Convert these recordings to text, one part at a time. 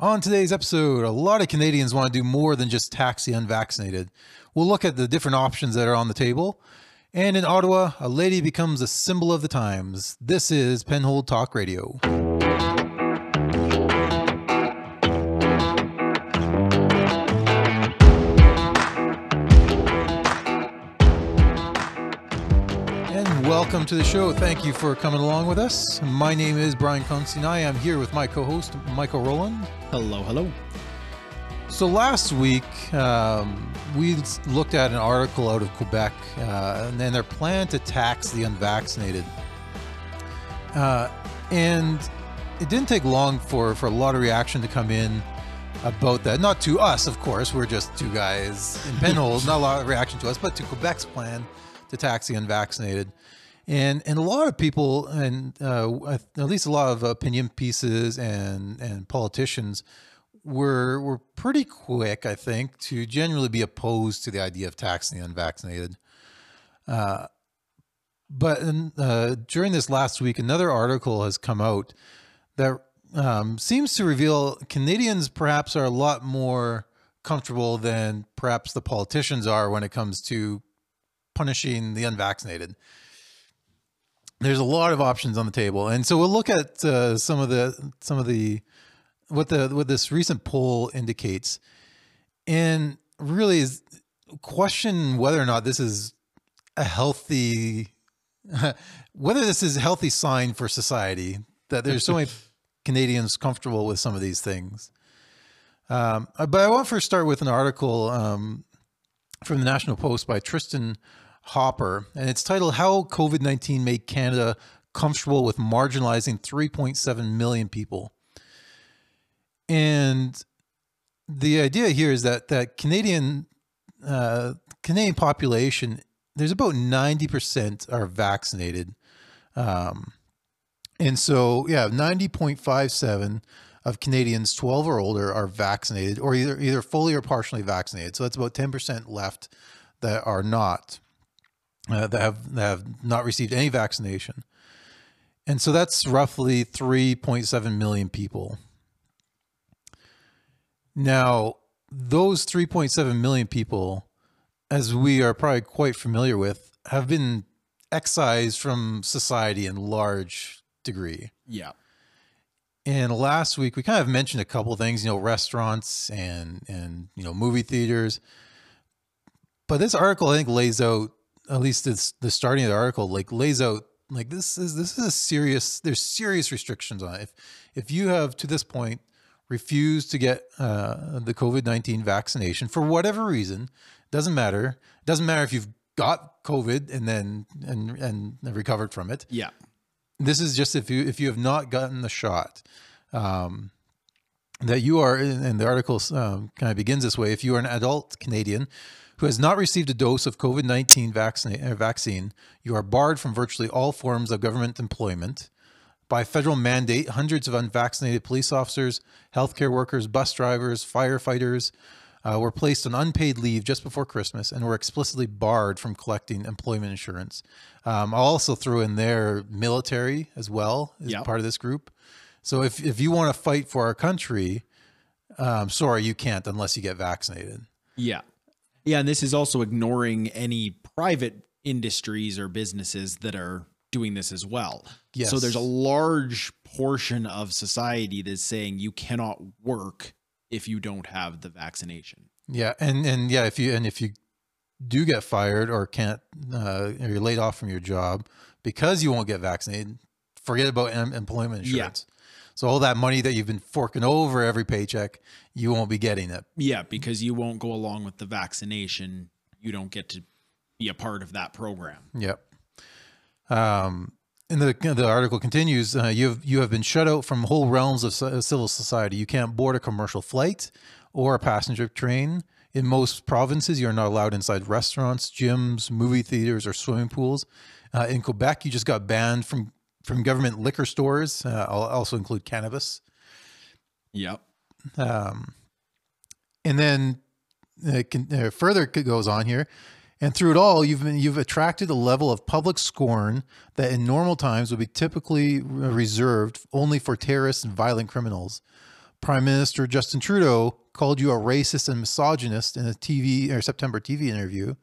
On today's episode, a lot of Canadians want to do more than just tax the unvaccinated. We'll look at the different options that are on the table. And in Ottawa, a lady becomes a symbol of the times. This is Penhold Talk Radio. Welcome to the show. Thank you for coming along with us. My name is Brian Constantine. I am here with my co-host Michael Rowland. Hello, hello. So last week um, we looked at an article out of Quebec uh, and their plan to tax the unvaccinated. Uh, and it didn't take long for, for a lot of reaction to come in about that. Not to us, of course. We're just two guys in Penhold. not a lot of reaction to us, but to Quebec's plan to tax the unvaccinated. And and a lot of people, and uh, at least a lot of opinion pieces and and politicians, were were pretty quick, I think, to generally be opposed to the idea of taxing the unvaccinated. Uh, but in, uh, during this last week, another article has come out that um, seems to reveal Canadians perhaps are a lot more comfortable than perhaps the politicians are when it comes to punishing the unvaccinated. There's a lot of options on the table, and so we'll look at uh, some of the some of the what the what this recent poll indicates, and really is question whether or not this is a healthy whether this is a healthy sign for society that there's so many Canadians comfortable with some of these things. Um, but I want to first start with an article um, from the National Post by Tristan Hopper, and it's titled "How COVID nineteen Made Canada Comfortable with Marginalizing 3.7 Million People." And the idea here is that that Canadian uh, Canadian population, there's about 90% are vaccinated. Um, and so, yeah, 90.57 of Canadians 12 or older are vaccinated or either either fully or partially vaccinated. So that's about 10% left that are not uh, that have that have not received any vaccination. And so that's roughly 3.7 million people. Now, those 3.7 million people, as we are probably quite familiar with, have been excised from society in large degree. Yeah. And last week we kind of mentioned a couple of things, you know, restaurants and and you know movie theaters. But this article I think lays out at least it's the starting of the article like lays out like this is this is a serious there's serious restrictions on it. If if you have to this point refused to get uh, the COVID nineteen vaccination for whatever reason, doesn't matter. Doesn't matter if you've got COVID and then and and recovered from it. Yeah. This is just if you if you have not gotten the shot, um, that you are. And the article um, kind of begins this way: If you are an adult Canadian who has not received a dose of COVID nineteen vaccine, uh, vaccine, you are barred from virtually all forms of government employment. By federal mandate, hundreds of unvaccinated police officers, healthcare workers, bus drivers, firefighters uh, were placed on unpaid leave just before Christmas and were explicitly barred from collecting employment insurance. Um, I'll also throw in there military as well as Yep. part of this group. So if, if you want to fight for our country, um, sorry, you can't unless you get vaccinated. Yeah. Yeah. And this is also ignoring any private industries or businesses that are doing this as well. Yes. So there's a large portion of society that's saying you cannot work if you don't have the vaccination. Yeah, and and yeah, if you and if you do get fired or can't, uh, or you're laid off from your job because you won't get vaccinated, forget about em- employment Yeah. So all that money that you've been forking over every paycheck, you won't be getting it. Yeah. Because you won't go along with the vaccination. You don't get to be a part of that program. Yep. Um, and the the article continues. Uh, you have you have been shut out from whole realms of civil society. You can't board a commercial flight or a passenger train. In most provinces, you are not allowed inside restaurants, gyms, movie theaters, or swimming pools. Uh, in Quebec, you just got banned from from government liquor stores. Uh, I'll also include cannabis. Yep. Um, and then uh, can, uh, further it goes on here. And through it all, you've been, you've attracted a level of public scorn that in normal times would be typically reserved only for terrorists and violent criminals. Prime Minister Justin Trudeau called you a racist and misogynist in a TV or September TV interview.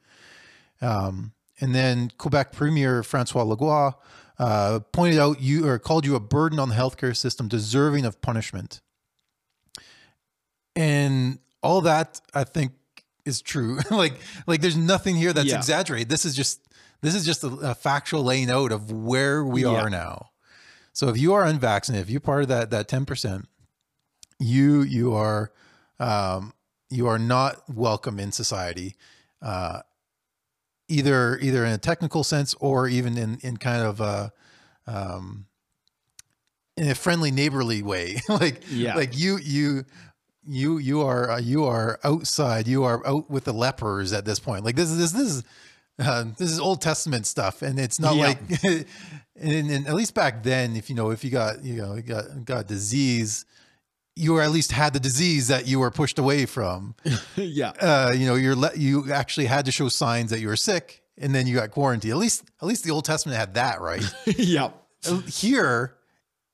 Um, and then Quebec Premier Francois Legault uh, pointed out you or called you a burden on the healthcare system deserving of punishment. And all that I think is true. like like there's nothing here that's Yeah. exaggerated. This is just this is just a, a factual laying out of where we Yeah. are now. So if you are unvaccinated, if you're part of that that 10%, you you are um, you are not welcome in society. Uh, either either in a technical sense or even in in kind of a um, in a friendly neighborly way. like Yeah. like you you you you are uh, you are outside. You are out with the lepers at this point. Like this is this this is uh, this is Old Testament stuff, and it's not Yeah. like. and, and at least back then, if you know if you got you know you got got disease, you at least had the disease that you were pushed away from. yeah. Uh, you know, you're le- you actually had to show signs that you were sick, and then you got quarantined. At least at least the Old Testament had that right. yeah. Here,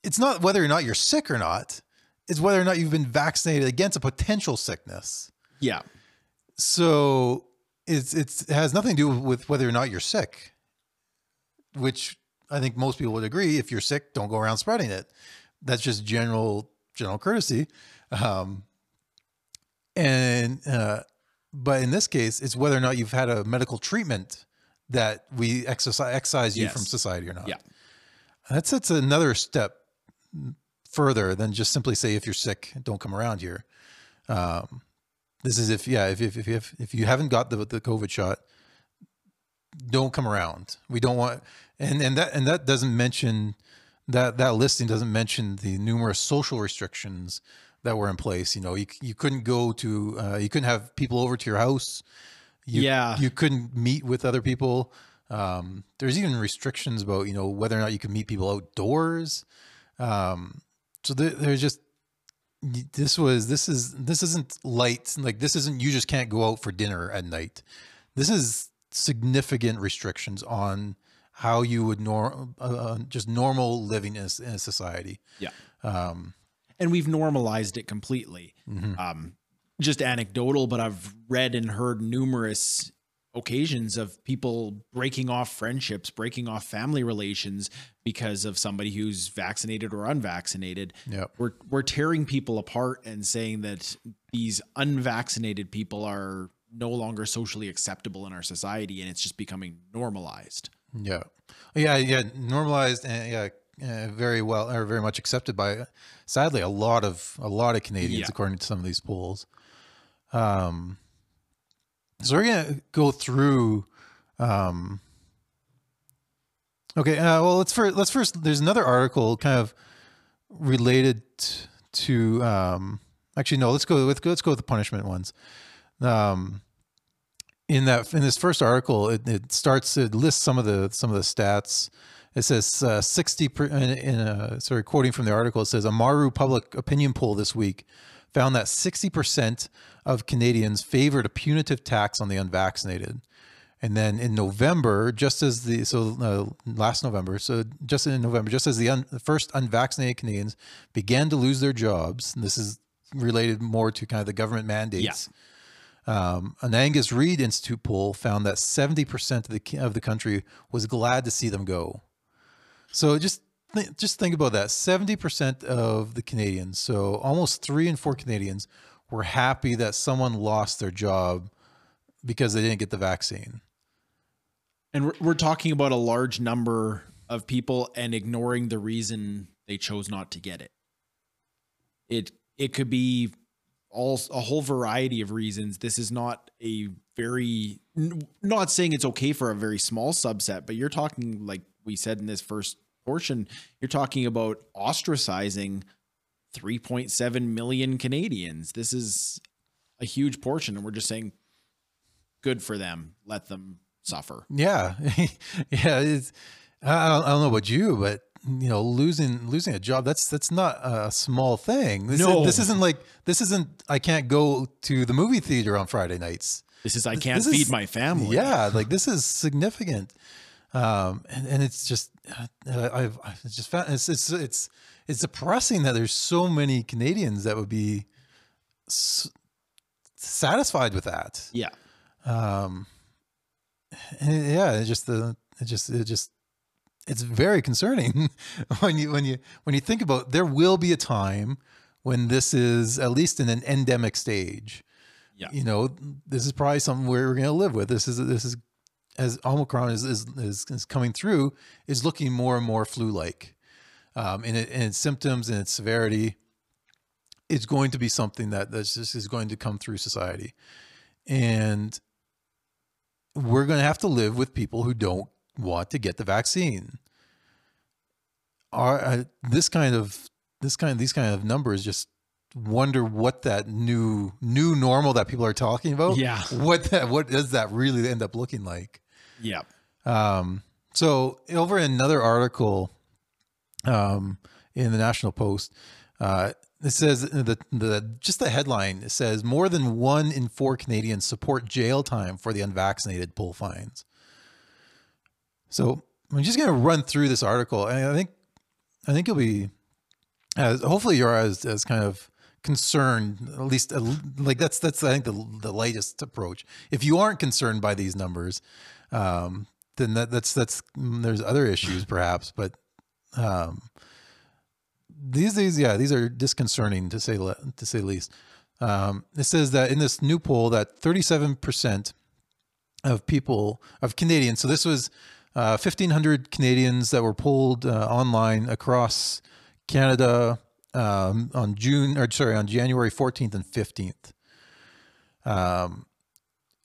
it's not whether or not you're sick or not. It's whether or not you've been vaccinated against a potential sickness. Yeah. So it's it's it has nothing to do with whether or not you're sick, which I think most people would agree. If you're sick, don't go around spreading it. That's just general general courtesy. Um, and uh, but in this case, it's whether or not you've had a medical treatment that we exercise excise you Yes. from society or not. Yeah. That's that's another step further than just simply say if you're sick, don't come around here. Um, this is if yeah if if if if, if you haven't got the the COVID shot, don't come around. We don't want and and that and that doesn't mention that that listing doesn't mention the numerous social restrictions that were in place. You know, you you couldn't go to uh, you couldn't have people over to your house. You, Yeah. you couldn't meet with other people. Um, there's even restrictions about you know whether or not you can meet people outdoors. Um, so there, there's just this was this is this isn't light like this isn't you just can't go out for dinner at night. This is significant restrictions on how you would nor uh, uh, just normal living in a, in a society. Yeah. Um, and we've normalized it completely. mhm. Um, just anecdotal, but I've read and heard numerous occasions of people breaking off friendships, breaking off family relations because of somebody who's vaccinated or unvaccinated. Yep. We're we're tearing people apart and saying that these unvaccinated people are no longer socially acceptable in our society and it's just becoming normalized. Yeah, yeah, yeah. Normalized and yeah, uh, very well or very much accepted by, sadly, a lot of a lot of Canadians, Yeah. according to some of these polls. Um, so we're gonna go through. Um, okay, uh, well, let's first let's first. There's another article kind of related to. Um, actually, no. Let's go with let's go with the punishment ones. Um, in that in this first article it, it starts it lists some of the some of the stats. It says uh, 60 per, in, in a sorry quoting from the article it says a maru public opinion poll this week found that 60% of canadians favored a punitive tax on the unvaccinated. And then in november just as the so uh, last november so just in november just as the, un, the first unvaccinated canadians began to lose their jobs and this is related more to kind of the government mandates um, an Angus Reid Institute poll found that 70% of the of the country was glad to see them go. So just th- just think about that. 70% of the Canadians, so almost 3 in 4 Canadians were happy that someone lost their job because they didn't get the vaccine. And we're, we're talking about a large number of people and ignoring the reason they chose not to get it. It it could be all a whole variety of reasons. This is not a very not saying it's okay for a very small subset, but you're talking like we said in this first portion, you're talking about ostracizing 3.7 million Canadians. This is a huge portion and we're just saying good for them. Let them suffer. Yeah. yeah, it's I don't, I don't know about you, but you know, losing losing a job that's that's not a small thing. This No. is, this isn't like this isn't I can't go to the movie theater on Friday nights. This is I can't this feed is- my family. Yeah, like this is significant. Um and, and it's just uh, I've, I've just found it's it's it's it's depressing that there's so many Canadians that would be s- satisfied with that. Yeah. Um, and yeah, it just the it just it just it's very concerning when you when you when you think about there will be a time when this is at least in an endemic stage. Yeah. You know, this is probably something we're going to live with. This is this is as Omicron is is, is, is coming through is looking more and more flu like, um, in, it, in its symptoms and its severity. It's going to be something that that's just is going to come through society, and we're going to have to live with people who don't want to get the vaccine. Are uh, this kind of this kind of these kind of numbers just wonder what that new new normal that people are talking about Yeah. what that what does that really end up looking like Yeah. um so over in another article um in the national post uh it says the the just the headline it says more than one in four canadians support jail time for the unvaccinated pull fines so i'm just going to run through this article and i think i think you'll be as hopefully you're as as kind of concerned at least like that's that's i think the the latest approach. If you aren't concerned by these numbers um then that that's that's mm, there's other issues perhaps but um these these yeah these are disconcerting to say to say least. Um it says that in this new poll that 37% of people of Canadians so this was uh 1500 Canadians that were polled uh, online across Canada um, on June or sorry on January 14th and 15th. Um,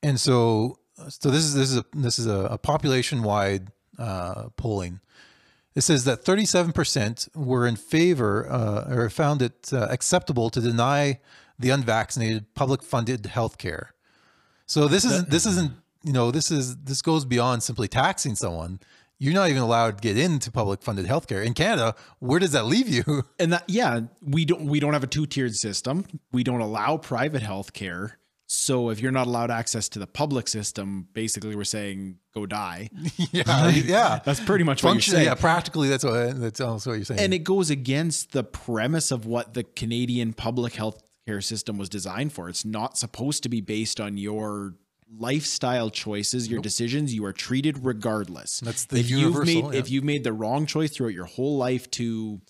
and so so this is this is a this is a, a population wide uh, polling. It says that 37% were in favor uh, or found it uh, acceptable to deny the unvaccinated public funded health care. So this isn't this isn't you know this is this goes beyond simply taxing someone. You're not even allowed to get into public funded healthcare in Canada. Where does that leave you? And that yeah, we don't we don't have a two-tiered system. We don't allow private health care. So if you're not allowed access to the public system, basically we're saying go die. yeah, yeah. That's pretty much what you're saying. yeah, practically that's what that's also what you're saying. And it goes against the premise of what the Canadian public health care system was designed for. It's not supposed to be based on your lifestyle choices, your decisions. You are treated regardless. That's the if you've universal, made yeah. if you've made the wrong choice throughout your whole life to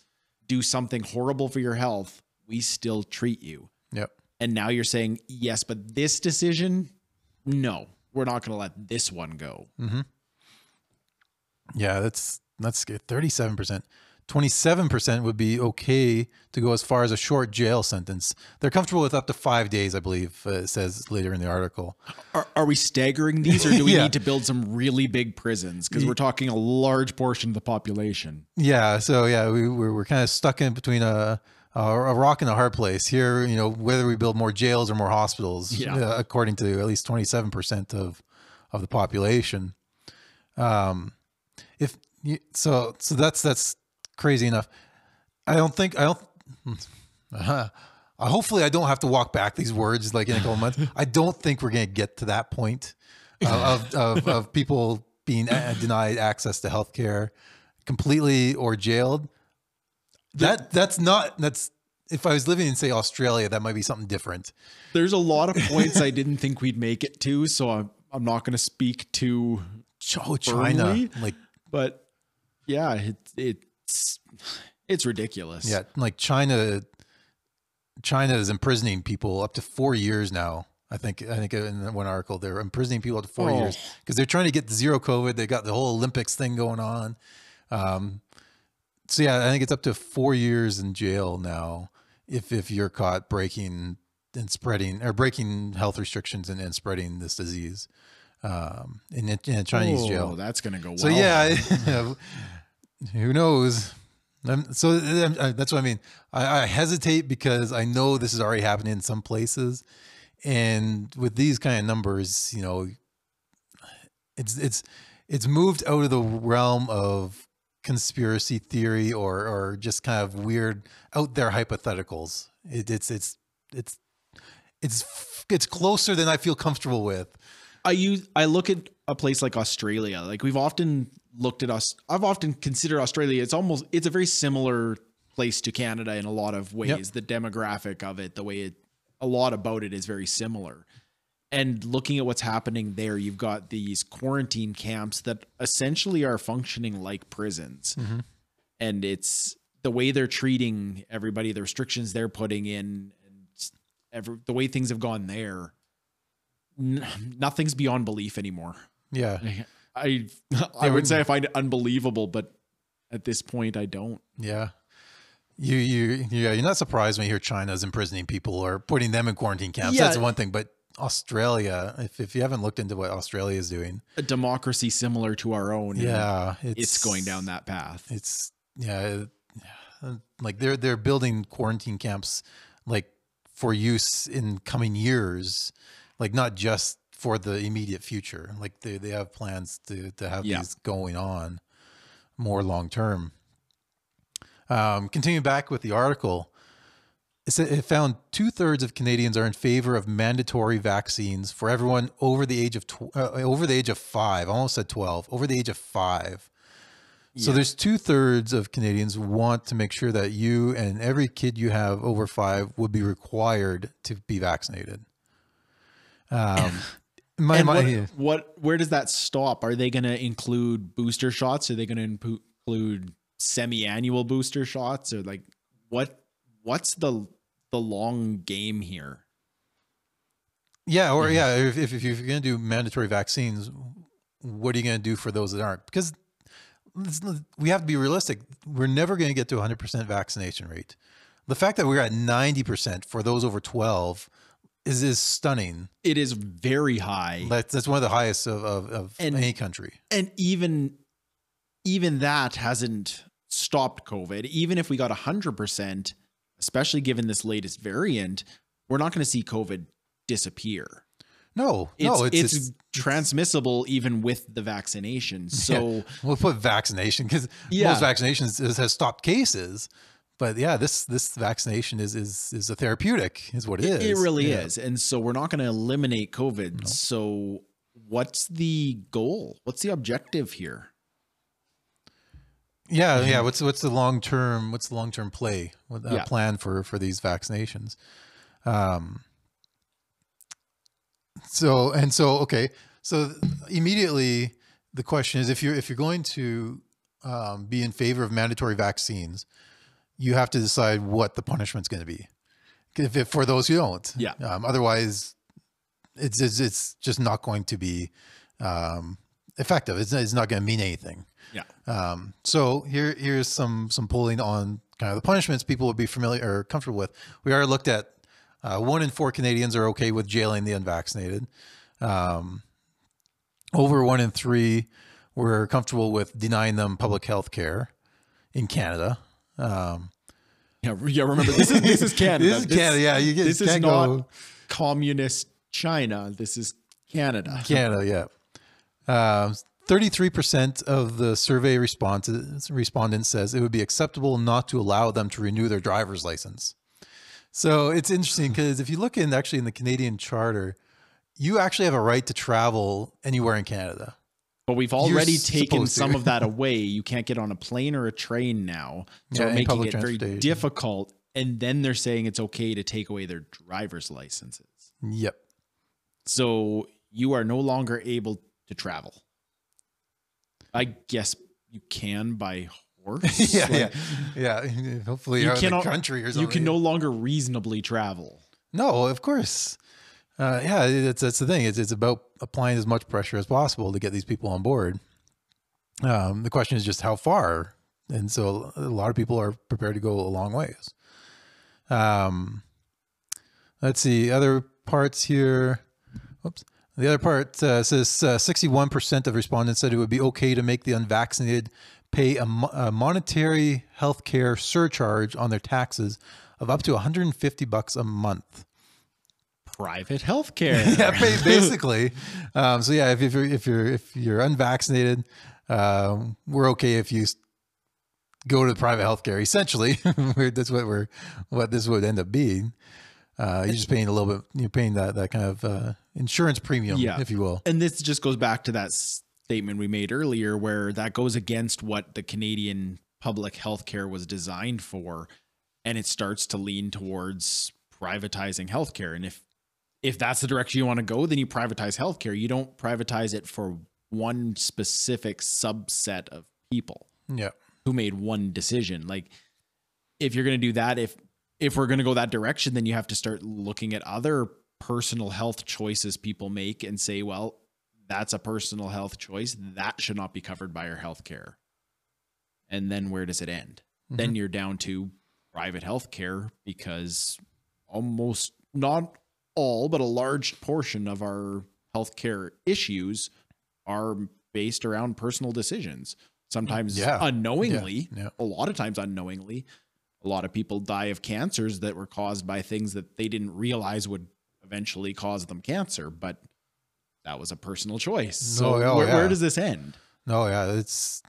do something horrible for your health, we still treat you. yep. And now you're saying yes, but this decision, no, we're not going to let this one go. Mm-hmm. Yeah, that's that's good. Thirty-seven percent. Twenty-seven percent would be okay to go as far as a short jail sentence. They're comfortable with up to five days, I believe. Uh, it says later in the article. Are, are we staggering these, or do we Yeah. need to build some really big prisons? Because we're talking a large portion of the population. Yeah, so yeah, we we're, we're kind of stuck in between a, a a rock and a hard place here. You know, whether we build more jails or more hospitals, Yeah. uh, according to at least twenty-seven percent of of the population. Um, if you, so, so that's that's crazy enough. I don't think I don't. Uh, hopefully, I don't have to walk back these words like in a couple months. I don't think we're going to get to that point of, of, of, of people being uh, denied access to healthcare completely or jailed. That that's not that's if I was living in say Australia, that might be something different. There's a lot of points I didn't think we'd make it to, so I'm I'm not going to speak to. Oh, China, Firmly? like But yeah, it it, it's it's ridiculous. yeah, like China. China is imprisoning people up to four years now. I think I think in one article they're imprisoning people up to four Oh. years because they're trying to get zero COVID. They got the whole Olympics thing going on. Um, so yeah, I think it's up to four years in jail now if if you're caught breaking and spreading or breaking health restrictions and, and spreading this disease um, in, a- in Chinese Oh, jail. that's going to go well. So yeah, who knows? Um, so um, uh, that's what I mean. I, I hesitate because I know this is already happening in some places, and with these kind of numbers, you know, it's it's it's moved out of the realm of conspiracy theory or or just kind of weird out there hypotheticals. It, it's it's it's it's it's closer than I feel comfortable with. I use I look at a place like Australia. Like we've often looked at us. I've often considered Australia. It's almost it's a very similar place to Canada in a lot of ways. Yep. The demographic of it, the way it, a lot about it is very similar. And looking at what's happening there, you've got these quarantine camps that essentially are functioning like prisons. Mm-hmm. And it's the way they're treating everybody, the restrictions they're putting in, and every, the way things have gone there. N- nothing's beyond belief anymore. Yeah. I I would say I find it unbelievable, but at this point, I don't. Yeah. You, you, yeah, you're not surprised when you hear China's imprisoning people or putting them in quarantine camps. Yeah. That's one thing. But Australia, if, if you haven't looked into what Australia is doing, A democracy similar to our own. yeah, it's, going down that path. It's yeah, uh, like they're they're building quarantine camps like for use in coming years, like not just for the immediate future. Like they they have plans to to have Yeah. these going on more long term. Um, continuing back with the article, it, said it found two thirds of Canadians are in favor of mandatory vaccines for everyone over the age of tw- uh, over the age of five. I almost said twelve. Over the age of five. So Yeah. there's two thirds of Canadians want to make sure that you and every kid you have over five would be required to be vaccinated. Um, my, And my, what, what where does that stop? Are they going to include booster shots? Are they going to include semi-annual booster shots or like what what's the the long game here? Yeah, or mm-hmm. yeah, if, if, if you're going to do mandatory vaccines, what are you going to do for those that aren't? Because we have to be realistic. We're never going to get to 100% vaccination rate. The fact that we're at 90% for those over 12 is is stunning. It is very high. That's, that's one of the highest of, of, of And- any country. and even even that hasn't stopped covid even if we got 100% especially given this latest variant we're not going to see covid disappear No, it's, no, it's, it's, it's transmissible even with the vaccination so we'll put vaccination because Yeah. most vaccinations has stopped cases. But yeah, this this vaccination is is is a therapeutic, is what it is. it really Yeah. is and so we're not going to eliminate covid so what's the goal what's the objective here Yeah, yeah. What's what's the long term? What's the long term play? What uh, Yeah. plan for for these vaccinations? Um. So and so okay. So immediately the question is if you're if you're going to um, be in favor of mandatory vaccines, you have to decide what the punishment's going to be. If, if for those who don't, Yeah. Um, otherwise, it's, it's it's just not going to be um, effective. It's it's not going to mean anything. yeah Um, so here, here's some some polling on kind of the punishments people would be familiar or comfortable with. We already looked at uh, one in four Canadians are okay with jailing the unvaccinated. Um, over one in three were comfortable with denying them public health care in Canada. Um, yeah, yeah remember this is this is canada this is Canada. Yeah, you get, this is not go communist china this is canada Canada. Yeah. Um, 33% of the survey responses, respondents says it would be acceptable not to allow them to renew their driver's license. So it's interesting because if you look in actually in the Canadian charter, you actually have a right to travel anywhere in Canada. But we've already taken supposed to. some of that away. You can't get on a plane or a train now. So Yeah, making it very difficult. And then they're saying it's okay to take away their driver's licenses. Yep. So you are no longer able to travel. I guess you can by horse. yeah, Like, yeah, yeah. Hopefully, You you're out cannot- the country or something. You can no longer reasonably travel. No, of course. Uh, yeah, that's that's the thing. It's it's about applying as much pressure as possible to get these people on board. Um, the question is just how far, and so a lot of people are prepared to go a long ways. Um, let's see other parts here. Whoops. The other part uh, says uh, 61% of respondents said it would be okay to make the unvaccinated pay a, mo- a monetary health care surcharge on their taxes of up to 150 bucks a month. Private health care. yeah, basically. Um, so yeah, if, if you're if you're if you're unvaccinated, um, we're okay if you go to private healthcare. Essentially, that's what we're what this would end up being. Uh, you're just paying a little bit. You're paying that that kind of uh, insurance premium, Yeah. if you will. and this just goes back to that statement we made earlier, where that goes against what the Canadian public healthcare was designed for, and it starts to lean towards privatizing healthcare. And if if that's the direction you want to go, then you privatize healthcare. You don't privatize it for one specific subset of people Yeah. who made one decision. Like if you're going to do that, if if we're going to go that direction, then you have to start looking at other personal health choices people make and say, well, that's a personal health choice that should not be covered by your healthcare. And then where does it end? Then mm-hmm. you're down to private healthcare because almost not all, but a large portion of our healthcare issues are based around personal decisions. Sometimes Yeah. unknowingly, Yeah. Yeah. a lot of times unknowingly. A lot of people die of cancers that were caused by things that they didn't realize would eventually cause them cancer, but that was a personal choice. So oh, where, where does this end? No, yeah, it's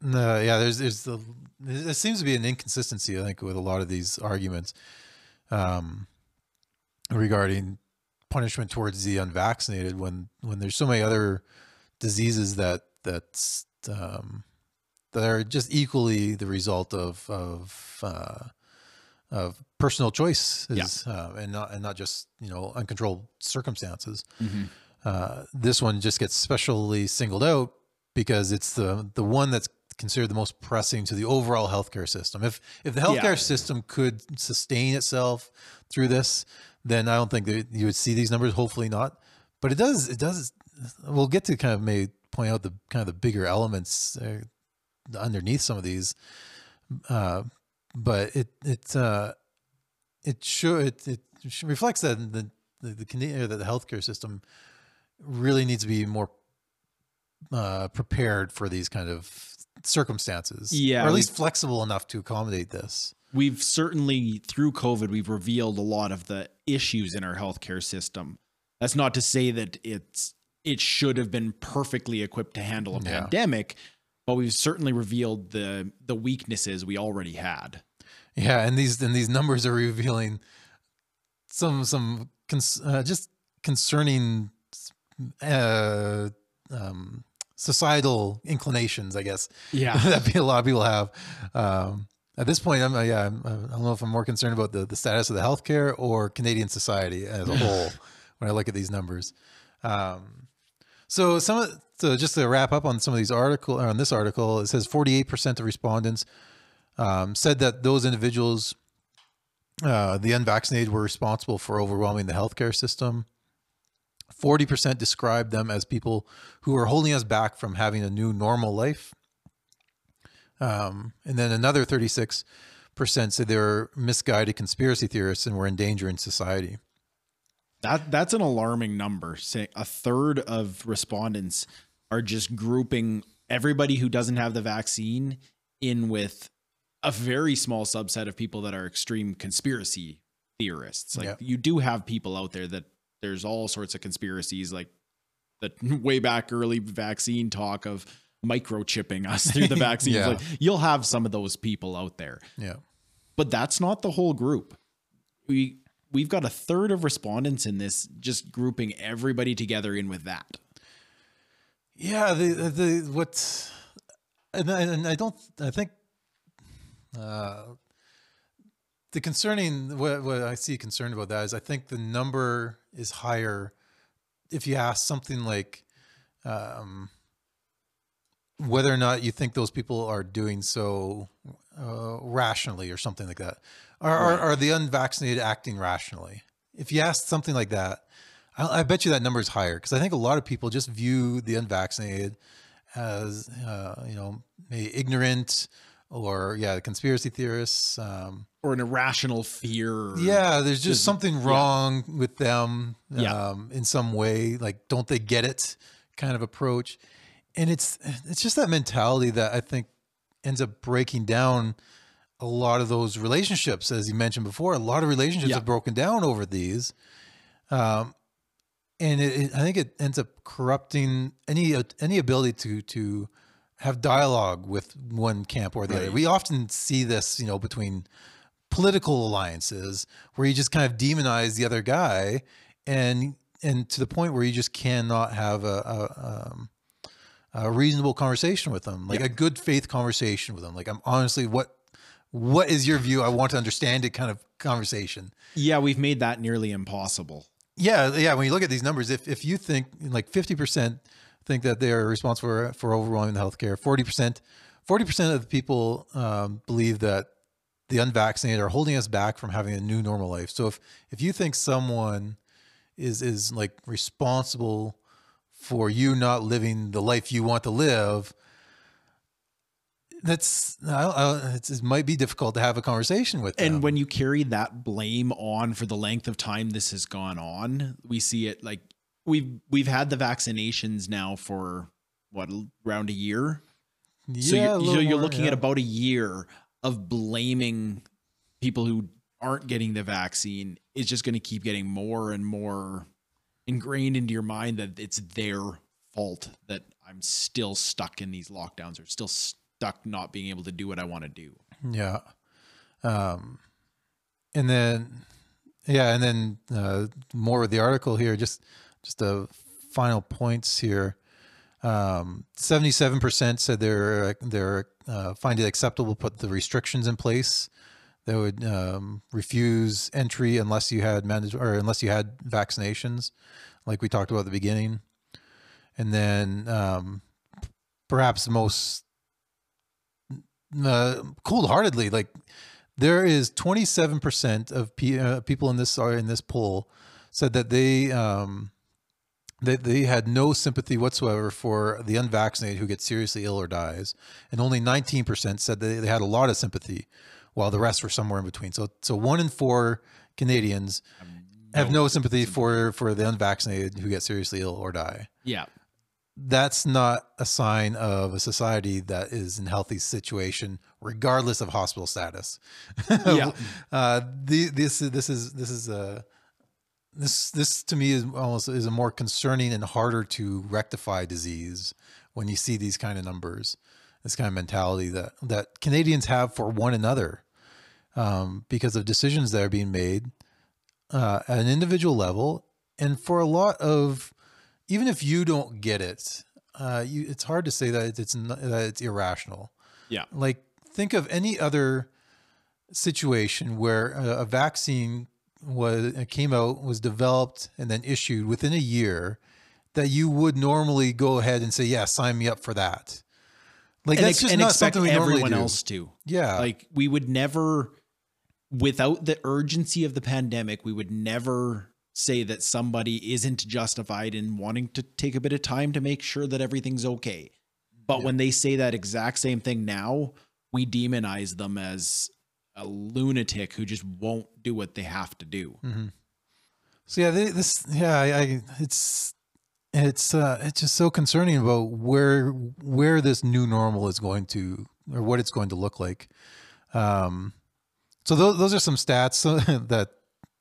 no, yeah. There's there's the there seems to be an inconsistency, I think, with a lot of these arguments um, regarding punishment towards the unvaccinated when when there's so many other diseases that that's um, that are just equally the result of of uh, of personal choices uh, and not and not just you know uncontrolled circumstances uh, this one just gets specially singled out because it's the the one that's considered the most pressing to the overall healthcare system. If if the healthcare Yeah. system could sustain itself through this, then I don't think that you would see these numbers. Hopefully not, but it does. It does. We'll get to kind of maybe point out the kind of the bigger elements uh, underneath some of these, uh, but it it uh, it should it, it reflects that the the the, Canadian, the healthcare system really needs to be more uh, prepared for these kind of circumstances. Yeah, or at least flexible enough to accommodate this. We've certainly through COVID, we've revealed a lot of the issues in our healthcare system. That's not to say that it's it should have been perfectly equipped to handle a Yeah. pandemic, but we've certainly revealed the the weaknesses we already had. Yeah, and these and these numbers are revealing some some cons- uh, just concerning uh, um, societal inclinations, I guess. Yeah. that a lot of people have. Um, at this point, I'm uh, yeah, I'm, uh, I don't know if I'm more concerned about the, the status of the healthcare or Canadian society as a whole when I look at these numbers. Um, so some of, so just to wrap up on some of these article on this article, it says 48% of respondents um, said that those individuals, uh, the unvaccinated, were responsible for overwhelming the healthcare system. 40% described them as people who are holding us back from having a new normal life. Um, and then another 36% said they were misguided conspiracy theorists and were endangering society. That that's an alarming number. Say a third of respondents are just grouping everybody who doesn't have the vaccine in with a very small subset of people that are extreme conspiracy theorists. Like Yeah. you do have people out there that there's all sorts of conspiracies like the way back early vaccine talk of microchipping us through the vaccines. Yeah. Like you'll have some of those people out there Yeah. but that's not the whole group. We we've got a third of respondents in this just grouping everybody together in with that. Yeah, the the what's and I, and I don't. I think uh, the concerning what what I see concerned about that is I think the number is higher if you ask something like um, whether or not you think those people are doing so uh, rationally or something like that. Are, are are the unvaccinated acting rationally? If you ask something like that, I, I bet you that number is higher because I think a lot of people just view the unvaccinated as uh, you know maybe ignorant or yeah conspiracy theorists. Um, Or an irrational fear. yeah, there's just something yeah. wrong with them Yeah. um, in some way. Like, don't they get it? Kind of approach, and it's it's just that mentality that I think ends up breaking down a lot of those relationships, as you mentioned before. A lot of relationships Yeah. have broken down over these, um, and it, it, I think it ends up corrupting any any ability to to have dialogue with one camp or the other. We often see this, you know, between political alliances where you just kind of demonize the other guy and and to the point where you just cannot have a, a um, a reasonable conversation with them, like Yeah. a good faith conversation with them. Like I'm honestly, what what is your view? I want to understand it kind of conversation. Yeah, we've made that nearly impossible. Yeah, yeah. When you look at these numbers, if if you think like fifty percent think that they're responsible for, for overwhelming the healthcare, forty percent, forty percent of the people um, believe that the unvaccinated are holding us back from having a new normal life. So if if you think someone is is like responsible for you not living the life you want to live, that's I, it might be difficult to have a conversation with them. And when you carry that blame on for the length of time this has gone on, we see it like we've we've had the vaccinations now for what around a year. So Yeah, a you're, so you're more, looking yeah. at about a year of blaming people who aren't getting the vaccine. It's just going to keep getting more and more ingrained into your mind that it's their fault that I'm still stuck in these lockdowns or still stuck not being able to do what I want to do. Yeah. Um, and then, yeah, and then uh, more with the article here. Just, just the final points here. Um, Seventy-seven percent said they're they're uh, find it acceptable to put the restrictions in place. They would um, refuse entry unless you had mandatory or unless you had vaccinations, like we talked about at the beginning. And then um, perhaps the most uh, cold-heartedly like there is 27% of uh, people in this are in this poll said that they um they, they had no sympathy whatsoever for the unvaccinated who gets seriously ill or dies and only 19% said they, they had a lot of sympathy while the rest were somewhere in between so so one in four canadians have no sympathy for for the unvaccinated who get seriously ill or die Yeah. that's not a sign of a society that is in healthy situation, regardless of hospital status. Yeah. uh, the, this is this is this is a this this to me is almost is a more concerning and harder to rectify disease when you see these kind of numbers, this kind of mentality that that Canadians have for one another, um, because of decisions that are being made uh, at an individual level, and for a lot of even if you don't get it, uh, you, it's hard to say that it's not, that it's irrational. Yeah. Like think of any other situation where a, a vaccine was came out, was developed, and then issued within a year, that you would normally go ahead and say, "Yeah, sign me up for that." Like and, that's ex- just and not expect something we everyone else to. Yeah, Like we would never, without the urgency of the pandemic, we would never say that somebody isn't justified in wanting to take a bit of time to make sure that everything's okay. But when they say that exact same thing now, we demonize them as a lunatic who just won't do what they have to do. Mm-hmm. So yeah, they, this yeah, I, I it's it's uh it's just so concerning about where where this new normal is going to or what it's going to look like. Um, so those those are some stats that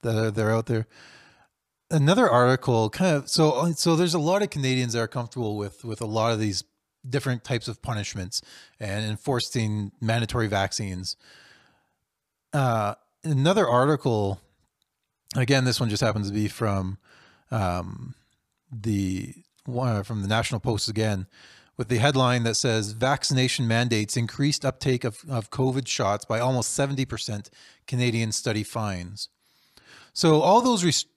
that are they're out there. Another article, kind of so so there's a lot of Canadians that are comfortable with with a lot of these different types of punishments and enforcing mandatory vaccines. Uh, another article again, this one just happens to be from um, the one from the National Post again, with the headline that says "Vaccination mandates increased uptake of, of COVID shots by almost seventy percent." Canadian study finds. So all those, rest-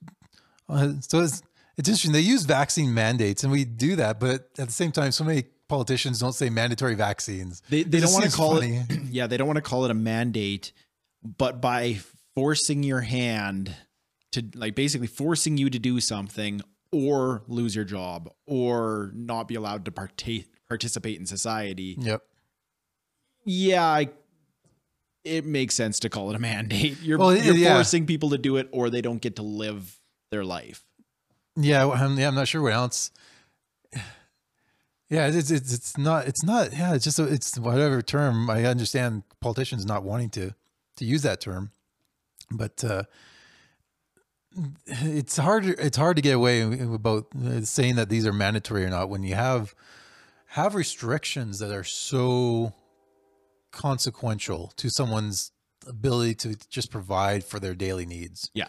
uh, so it's, it's interesting. They use vaccine mandates, and we do that, but at the same time, so many politicians don't say mandatory vaccines. They, they don't want to call funny. it, yeah, they don't want to call it a mandate, but by forcing your hand to like basically forcing you to do something or lose your job or not be allowed to partake participate in society. Yep. Yeah, I, it makes sense to call it a mandate. You're, Well, you're yeah. forcing people to do it or they don't get to live their life. Yeah, I'm, yeah, I'm not sure what else. Yeah, it's it's it's not it's not yeah it's just a, it's whatever term I understand politicians not wanting to to use that term, but uh, it's hard it's hard to get away about saying that these are mandatory or not when you have have restrictions that are so consequential to someone's ability to just provide for their daily needs Yeah.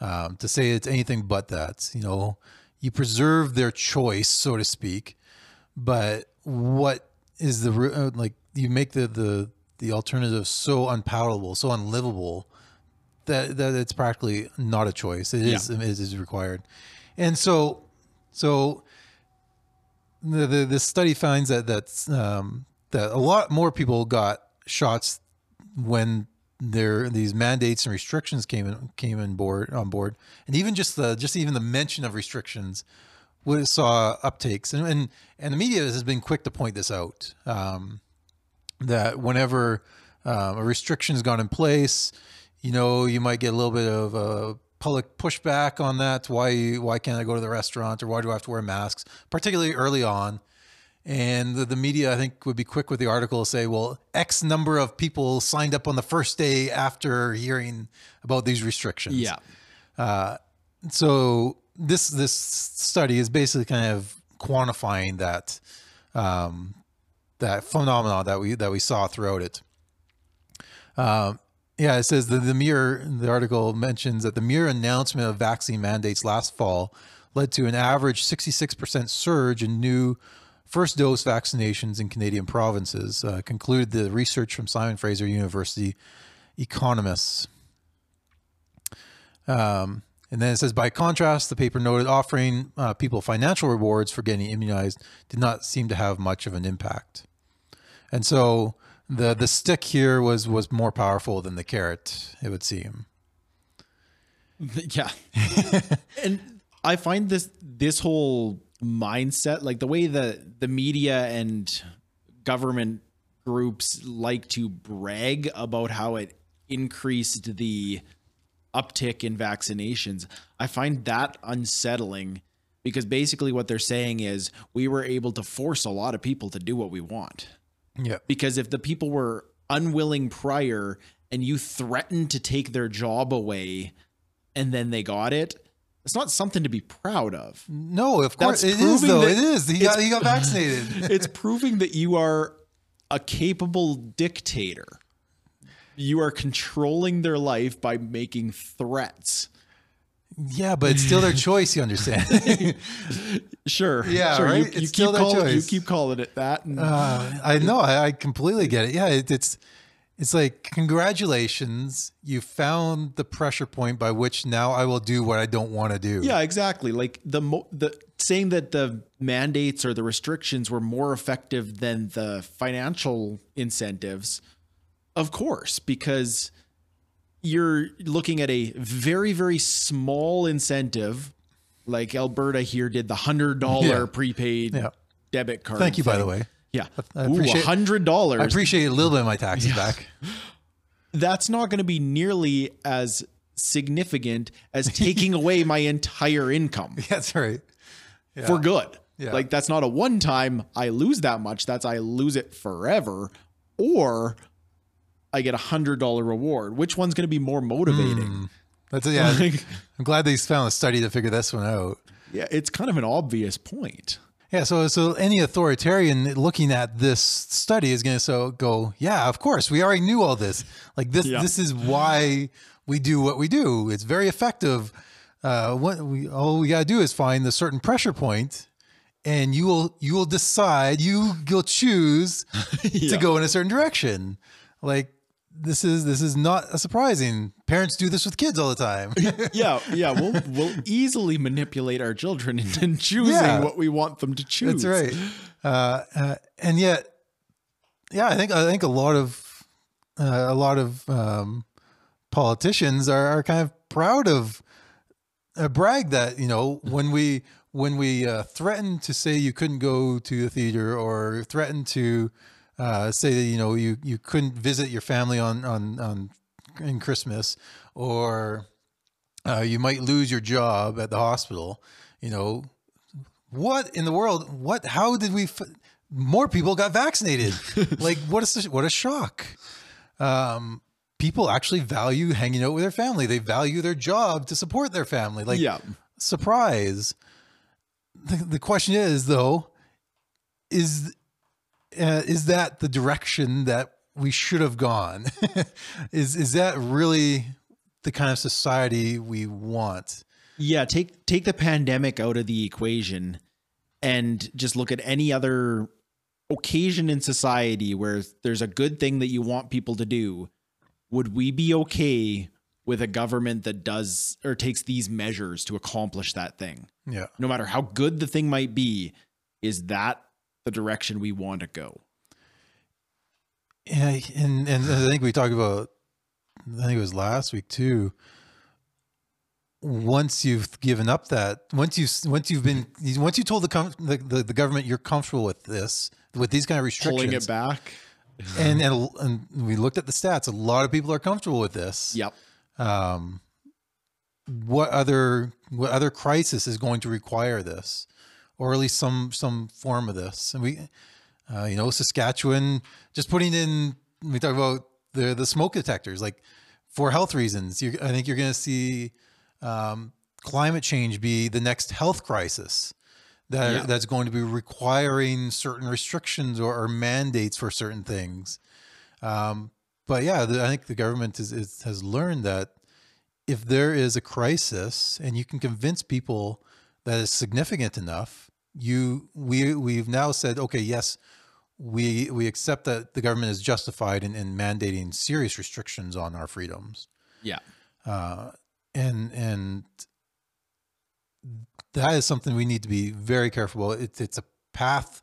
um, to say it's anything but that. You know, you preserve their choice, so to speak, but what is the uh, like you make the the the alternative so unpalatable, so unlivable that that it's practically not a choice. It is it is required, and so so the, the this study finds that that's um, that a lot more people got shots when there these mandates and restrictions came in came in board on board, and even just the just even the mention of restrictions we saw uptakes, and and, and the media has been quick to point this out um, that whenever um, a restriction has gone in place, you know you might get a little bit of uh, public pushback on that. Why why can't I go to the restaurant or why do I have to wear masks? Particularly early on. And the, the media, I think, would be quick with the article to say, well, X number of people signed up on the first day after hearing about these restrictions. Yeah. Uh, so this this study is basically kind of quantifying that um, that phenomenon that we that we saw throughout it. Um, yeah, it says that the mere the article mentions that the mere announcement of vaccine mandates last fall led to an average 66% surge in new first dose vaccinations in Canadian provinces, uh, concluded the research from Simon Fraser University economists. Um, and then it says, by contrast, the paper noted offering uh, people financial rewards for getting immunized did not seem to have much of an impact. And so the the stick here was was more powerful than the carrot, it would seem. Yeah. and I find this this whole mindset, like the way that the media and government groups like to brag about how it increased the uptick in vaccinations, I find that unsettling because basically what they're saying is we were able to force a lot of people to do what we want. Yeah. Because if the people were unwilling prior and you threatened to take their job away and then they got it, it's not something to be proud of. No, of course That's it is though. It is. He got he got vaccinated. it's proving that you are a capable dictator. You are controlling their life by making threats. Yeah, but it's still their choice. You understand? Sure. Yeah, sure. right? You, you keep calling, you keep calling it that. And Uh, I know. I, I completely get it. Yeah, it, it's it's like congratulations, you found the pressure point by which now I will do what I don't want to do. Yeah, exactly. Like the mo- the saying that the mandates or the restrictions were more effective than the financial incentives. Of course, because you're looking at a very very small incentive like Alberta here did the $100 Yeah. prepaid Yeah. debit card. Thank you, by the way. Yeah. I appreciate- $100. I appreciate a little bit of my taxes back. that's not going to be nearly as significant as taking away my entire income. That's right. for good. Yeah. Like that's not a one time I lose that much. That's I lose it forever. Or I get a hundred dollar reward. Which one's going to be more motivating? That's yeah. Like- I'm glad they found a study to figure this one out. Yeah, it's kind of an obvious point. Yeah, so so any authoritarian looking at this study is going to so go, yeah, of course, we already knew all this. Like this, Yeah. this is why we do what we do. It's very effective. Uh, what we all we got to do is find the certain pressure point, and you will you will decide you will choose Yeah. to go in a certain direction. Like this is this is not a surprising. Parents do this with kids all the time. yeah, yeah, we'll we'll easily manipulate our children into choosing Yeah. what we want them to choose. That's right. Uh, uh, and yet, yeah, I think I think a lot of uh, a lot of um, politicians are, are kind of proud of uh, brag that you know when we when we uh, threatened to say you couldn't go to the theater or threatened to uh, say that you know you you couldn't visit your family on on on in Christmas or uh, you might lose your job at the hospital, you know, what in the world? What? How did we? F- more people got vaccinated. like what is this, what a shock. Um, people actually value hanging out with their family. They value their job to support their family. Like Yeah. surprise. The, the question is though, is uh, is that the direction that we should have gone? is is that really the kind of society we want? Yeah, take take the pandemic out of the equation and just look at any other occasion in society where there's a good thing that you want people to do, would we be okay with a government that does or takes these measures to accomplish that thing? Yeah. No matter how good the thing might be, is that the direction we want to go? Yeah, and and I think we talked about. I think it was last week too. Once you've given up that, once you once you've been once you told the com- the, the, the government you're comfortable with this, with these kind of restrictions, Pulling it back. and, and and we looked at the stats. A lot of people are comfortable with this. Yep. Um, what other what other crisis is going to require this, or at least some some form of this? And we, uh, you know, Saskatchewan just putting in. We talk about the the smoke detectors, like for health reasons. You, I think you're going to see um, climate change be the next health crisis that Yeah. that's going to be requiring certain restrictions or, or mandates for certain things. Um, but yeah, the, I think the government is, is, has learned that if there is a crisis and you can convince people that it's significant enough, you we we've now said, okay, yes, we we accept that the government is justified in, in mandating serious restrictions on our freedoms Yeah. uh, and and that is something we need to be very careful about. It's it's a path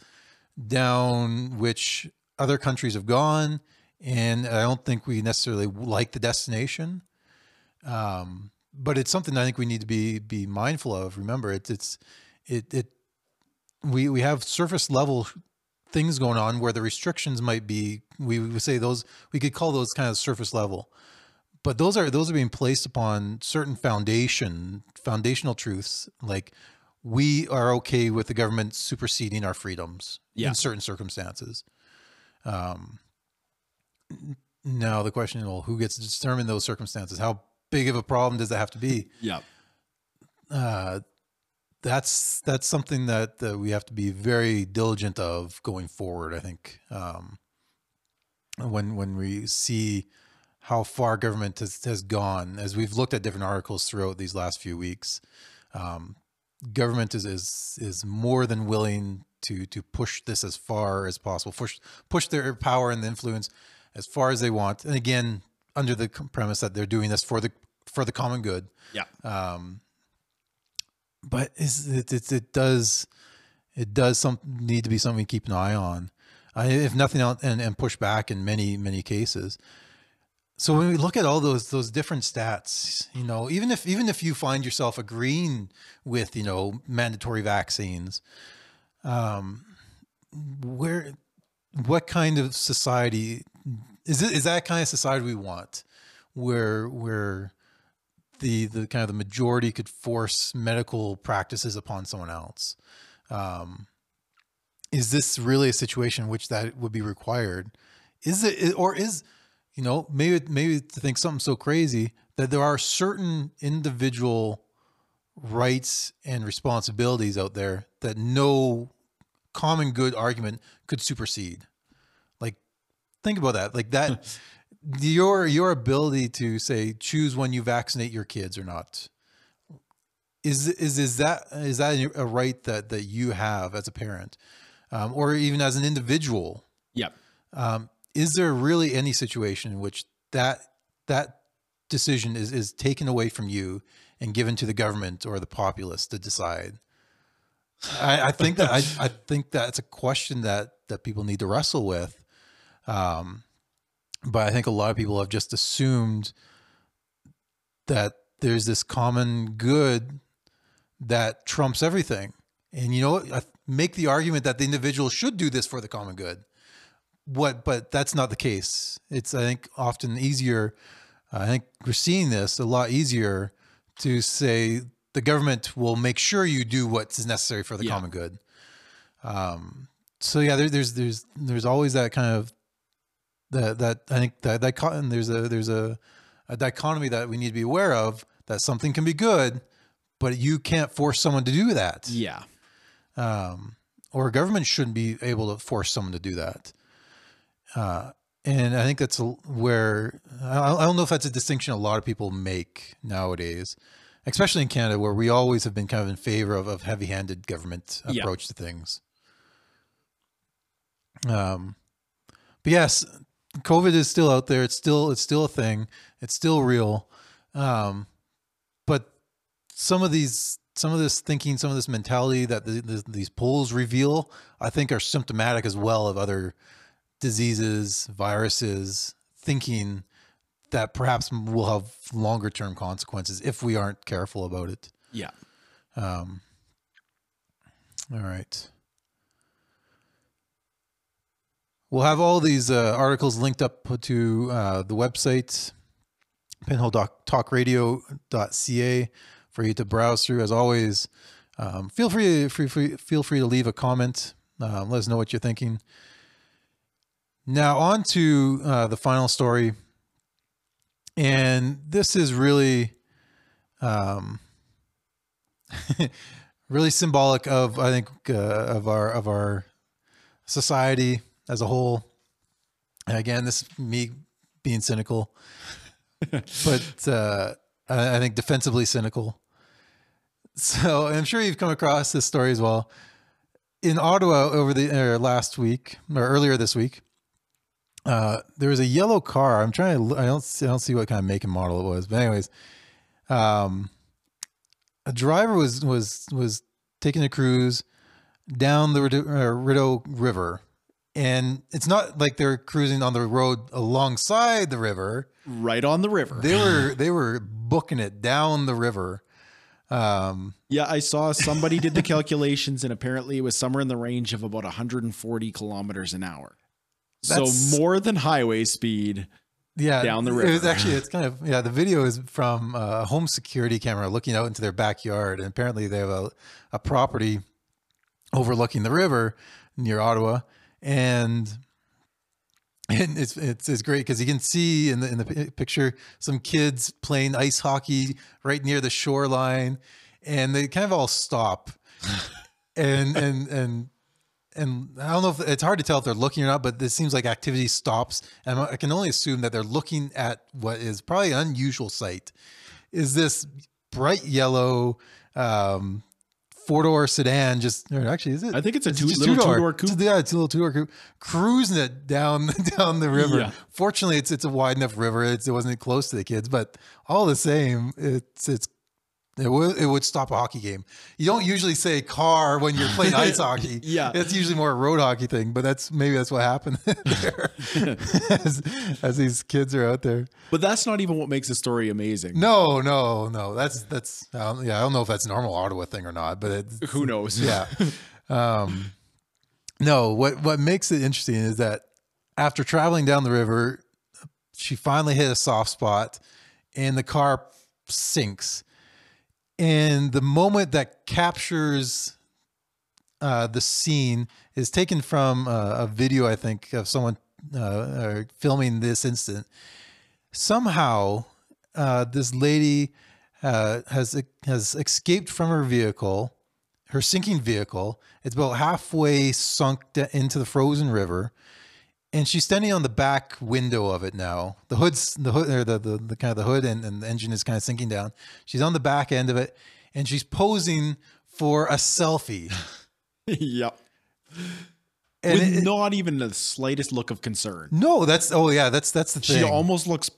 down which other countries have gone, and I don't think we necessarily like the destination. Um, but it's something I think we need to be be mindful of. Remember, it's it's it it we we have surface level things going on where the restrictions might be we would say those we could call those kind of surface level but those are those are being placed upon certain foundation foundational truths like we are okay with the government superseding our freedoms Yeah. in certain circumstances um now the question is well who gets to determine those circumstances how big of a problem does that have to be Yeah. uh, that's that's something that uh, we have to be very diligent of going forward. I think um, when when we see how far government has, has gone, as we've looked at different articles throughout these last few weeks, um, government is, is is more than willing to to push this as far as possible, push push their power and the influence as far as they want, and again under the premise that they're doing this for the for the common good Yeah. um, but is it, it it does it does some need to be something we keep an eye on, I, if nothing else, and, and push back in many many cases. So when we look at all those those different stats, you know, even if even if you find yourself agreeing with you know mandatory vaccines, um, where what kind of society is it? Is that kind of society we want, where where the the kind of the majority could force medical practices upon someone else. Um, is this really a situation in which that would be required? Is it or is you know maybe maybe to think something so crazy that there are certain individual rights and responsibilities out there that no common good argument could supersede. Like think about that. Like that your your ability to say choose when you vaccinate your kids or not. Is is is that is that a right that that you have as a parent um, or even as an individual? Yep. um, is there really any situation in which that that decision is is taken away from you and given to the government or the populace to decide? I, I think that I, I think that's a question that that people need to wrestle with um, but I think a lot of people have just assumed that there's this common good that trumps everything. And you know what? I make the argument that the individual should do this for the common good. What? But that's not the case. It's I think often easier. I think we're seeing this a lot easier to say the government will make sure you do what's necessary for the Yeah. common good. Um, so yeah, there, there's there's there's always that kind of that that I think that that there's a there's a, a dichotomy that we need to be aware of that something can be good, but you can't force someone to do that. Yeah. Um, or a government shouldn't be able to force someone to do that. Uh, and I think that's where I, I don't know if that's a distinction a lot of people make nowadays, especially in Canada, where we always have been kind of in favor of, of heavy-handed government Yeah. approach to things. Um, but yes, COVID is still out there. It's still it's still a thing. It's still real. Um, but some of these some of this thinking, some of this mentality that the, the, these polls reveal, I think, are symptomatic as well of other diseases, viruses, thinking that perhaps will have longer term consequences if we aren't careful about it. Yeah. Um, all right. We'll have all these uh, articles linked up to uh, the website, pinholetalkradio.ca, for you to browse through. As always, um, feel free, free, free, feel free to leave a comment. Um, let us know what you're thinking. Now, on to uh, the final story. And this is really, um, really symbolic of, I think, uh, of our of our society as a whole. And again, this is me being cynical, but uh, I, I think defensively cynical. So I'm sure you've come across this story as well. In Ottawa over the last week or earlier this week, uh, there was a yellow car. I'm trying to. I don't. I don't see what kind of make and model it was. But anyways, um, a driver was was was taking a cruise down the uh, Rideau River, and it's not like they're cruising on the road alongside the river. Right on the river. They were they were booking it down the river. Um, yeah, I saw somebody did the calculations, and apparently it was somewhere in the range of about 140 kilometers an hour. So more than highway speed. yeah, Down the It was river. actually it's kind of yeah. The video is from a home security camera looking out into their backyard, and apparently they have a, a property overlooking the river near Ottawa, and and it's it's, it's great because you can see in the in the picture some kids playing ice hockey right near the shoreline, and they kind of all stop, and and and and I don't know if it's hard to tell if they're looking or not, but this seems like activity stops, and I can only assume that they're looking at what is probably an unusual sight. Is this bright yellow um, four door sedan? Just or actually, is it? I think it's a two- just little two-door. two-door coupe. It's- Yeah, it's a little two door coupe, cruising it down down the river. Yeah. Fortunately, it's it's a wide enough river. It's, it wasn't close to the kids, but all the same, it's it's it would it would stop a hockey game. You don't usually say car when you're playing ice hockey. Yeah. it's usually more a road hockey thing. But that's maybe that's what happened there as, as these kids are out there. But that's not even what makes the story amazing. No, no, no. That's that's um, yeah. I don't know if that's a normal Ottawa thing or not, but it's Who knows? yeah. Um, no, what what makes it interesting is that after traveling down the river, she finally hit a soft spot, and the car sinks. And the moment that captures uh, the scene is taken from uh, a video, I think, of someone uh, uh, filming this incident. Somehow, uh, this lady has has escaped from her vehicle, her sinking vehicle. It's about halfway sunk into the frozen river, and she's standing on the back window of it now. The hood's the hood or the the, the kind of the hood and, and the engine is kind of sinking down. She's on the back end of it, and she's posing for a selfie. yep. And With it- not even the slightest look of concern. no, that's oh yeah, that's that's the thing. She almost looks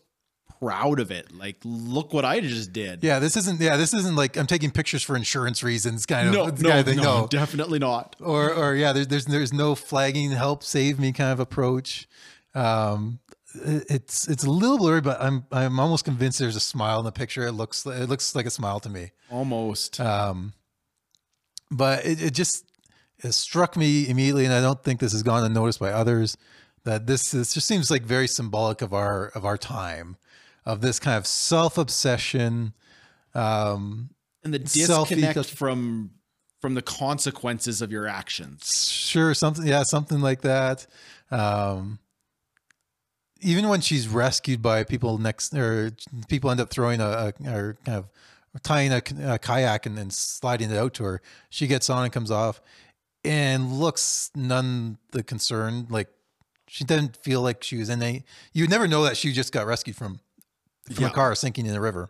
proud of it. Like, look what I just did. yeah, this isn't yeah, this isn't like I'm taking pictures for insurance reasons kind of No, kind no, of thing. no, no. definitely not. or or yeah, there's there's there's no flagging, help, save me kind of approach. Um, it's it's a little blurry, but I'm I'm almost convinced there's a smile in the picture. It looks it looks like a smile to me. Almost. Um, but it, it just it struck me immediately, and I don't think this has gone unnoticed by others. That this this just seems like very symbolic of our of our time, of this kind of self obsession. Um, and the disconnect from from the consequences of your actions. sure something yeah something like that um even when she's rescued by people next or people end up throwing a, a or kind of tying a, a kayak and then sliding it out to her she gets on and comes off and looks none the concerned like she didn't feel like she was in a you would never know that she just got rescued from from Yeah. a car sinking in the river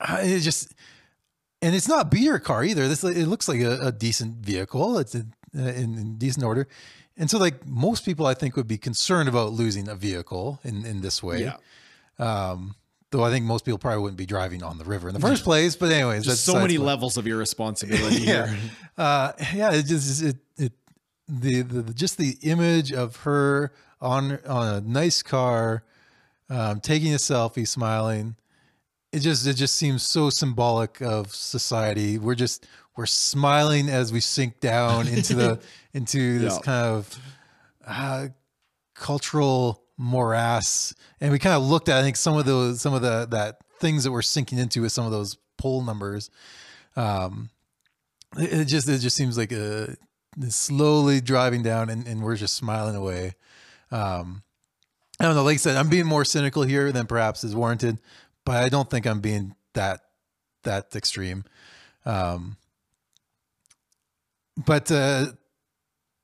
Uh, it just and it's not a beater car either. This it looks like a, a decent vehicle. It's in, in, in decent order, And so, like most people, I think would be concerned about losing a vehicle in in this way. Yeah. Um, though I think most people probably wouldn't be driving on the river in the first place. But anyways, Just so many point. levels of irresponsibility yeah. here. Uh, yeah, it just it it the, the the- just the image of her on on a nice car, um, taking a selfie, smiling. It just it just seems so symbolic of society. We're just we're smiling as we sink down into the into this Yeah. kind of uh, cultural morass, and we kind of looked at I think some of those some of the that things that we're sinking into with some of those poll numbers. Um, it, it just it just seems like a slowly driving down, and, and we're just smiling away. Um, I don't know. Like I said, I'm being more cynical here than perhaps is warranted, but I don't think I'm being that that extreme. Um, but uh,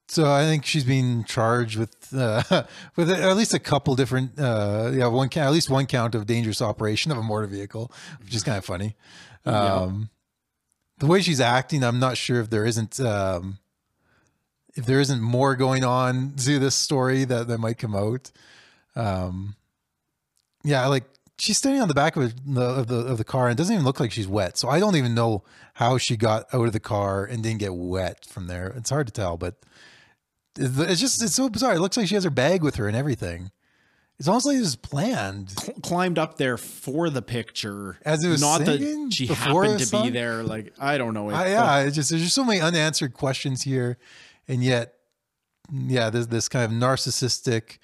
so I think she's being charged with uh, with at least a couple different uh, yeah one count, at least one count of dangerous operation of a motor vehicle, which is kind of funny. Yeah. Um, the way she's acting, I'm not sure if there isn't um, if there isn't more going on to this story that that might come out. Um, yeah, like she's standing on the back of the of the of the car and it doesn't even look like she's wet. So I don't even know how she got out of the car and didn't get wet from there. It's hard to tell, but it's just it's so bizarre. It looks like she has her bag with her and everything. It's almost like it was planned. Cl- climbed up there for the picture, As it was not that she happened to be there. Like I don't know. It, I, yeah, it's just there's just so many unanswered questions here, and yet, yeah, there's this kind of narcissistic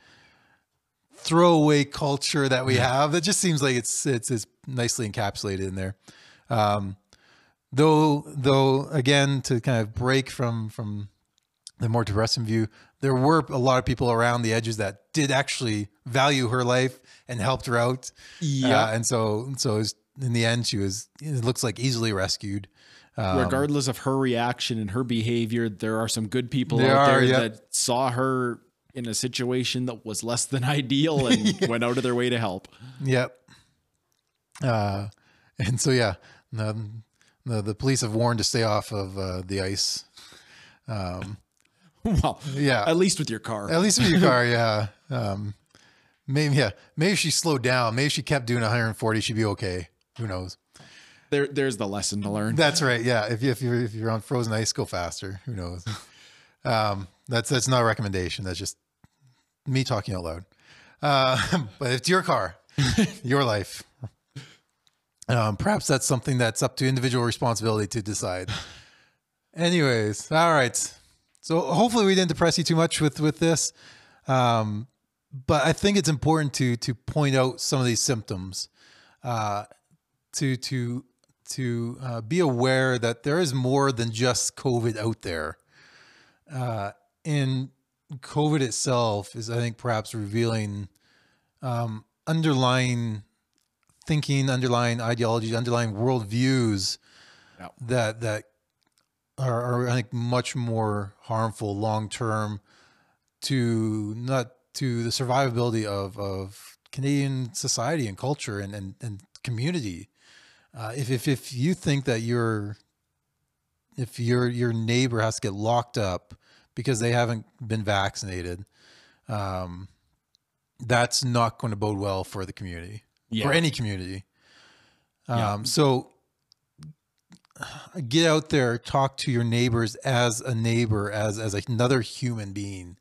throwaway culture that we have that just seems like it's it's, it's nicely encapsulated in there. Um, though, though, again, to kind of break from from the more depressing view, there were a lot of people around the edges that did actually value her life and helped her out. Yeah. Uh, and so so was, in the end, she was it looks like easily rescued. Um, regardless of her reaction and her behavior, there are some good people out are, there yep. that saw her in a situation that was less than ideal and went out of their way to help. Yep. Uh, and so yeah, the, the the police have warned to stay off of uh, the ice. Um, well, yeah, at least with your car. at least with your car, yeah. Um, maybe yeah, maybe if she slowed down, maybe if she kept doing 140, she'd be okay. Who knows? There, there's the lesson to learn. That's right. Yeah, if you, if you're if you're on frozen ice, go faster. Who knows? Um, that's that's not a recommendation. That's just me talking out loud. Uh, but it's your car, your life. Um, perhaps that's something that's up to individual responsibility to decide. Anyways, all right. So hopefully we didn't depress you too much with with this, um, but I think it's important to to point out some of these symptoms, uh, to to to uh, be aware that there is more than just COVID out there, uh, and COVID itself is, I think, perhaps revealing um, underlying thinking, underlying ideologies, underlying worldviews Yeah. that that are, are I think much more harmful long term to not to the survivability of of Canadian society and culture and and, and community. Uh, if, if if you think that your if your your neighbor has to get locked up because they haven't been vaccinated, um, that's not going to bode well for the community Yeah. or any community. Um, Yeah. So get out there, talk to your neighbors as a neighbor, as as another human being.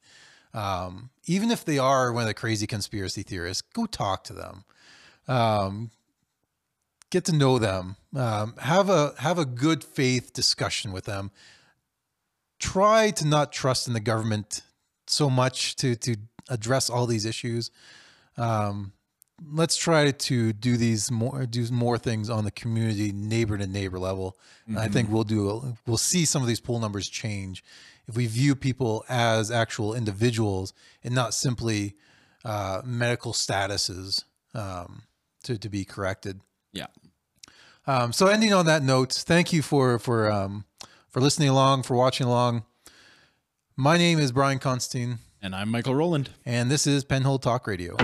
Um, even if they are one of the crazy conspiracy theorists, go talk to them. Um, get to know them. Um, have a have a good faith discussion with them. Try to not trust in the government so much to to address all these issues. Um, let's try to do these more do more things on the community neighbor to neighbor level and i think we'll do we'll see some of these poll numbers change if we view people as actual individuals and not simply uh, medical statuses um, to, to be corrected Yeah. um, so ending on that note thank you for for um, for listening along for watching along. My name is brian constantine. And I'm Michael Rowland. and this is penhold talk radio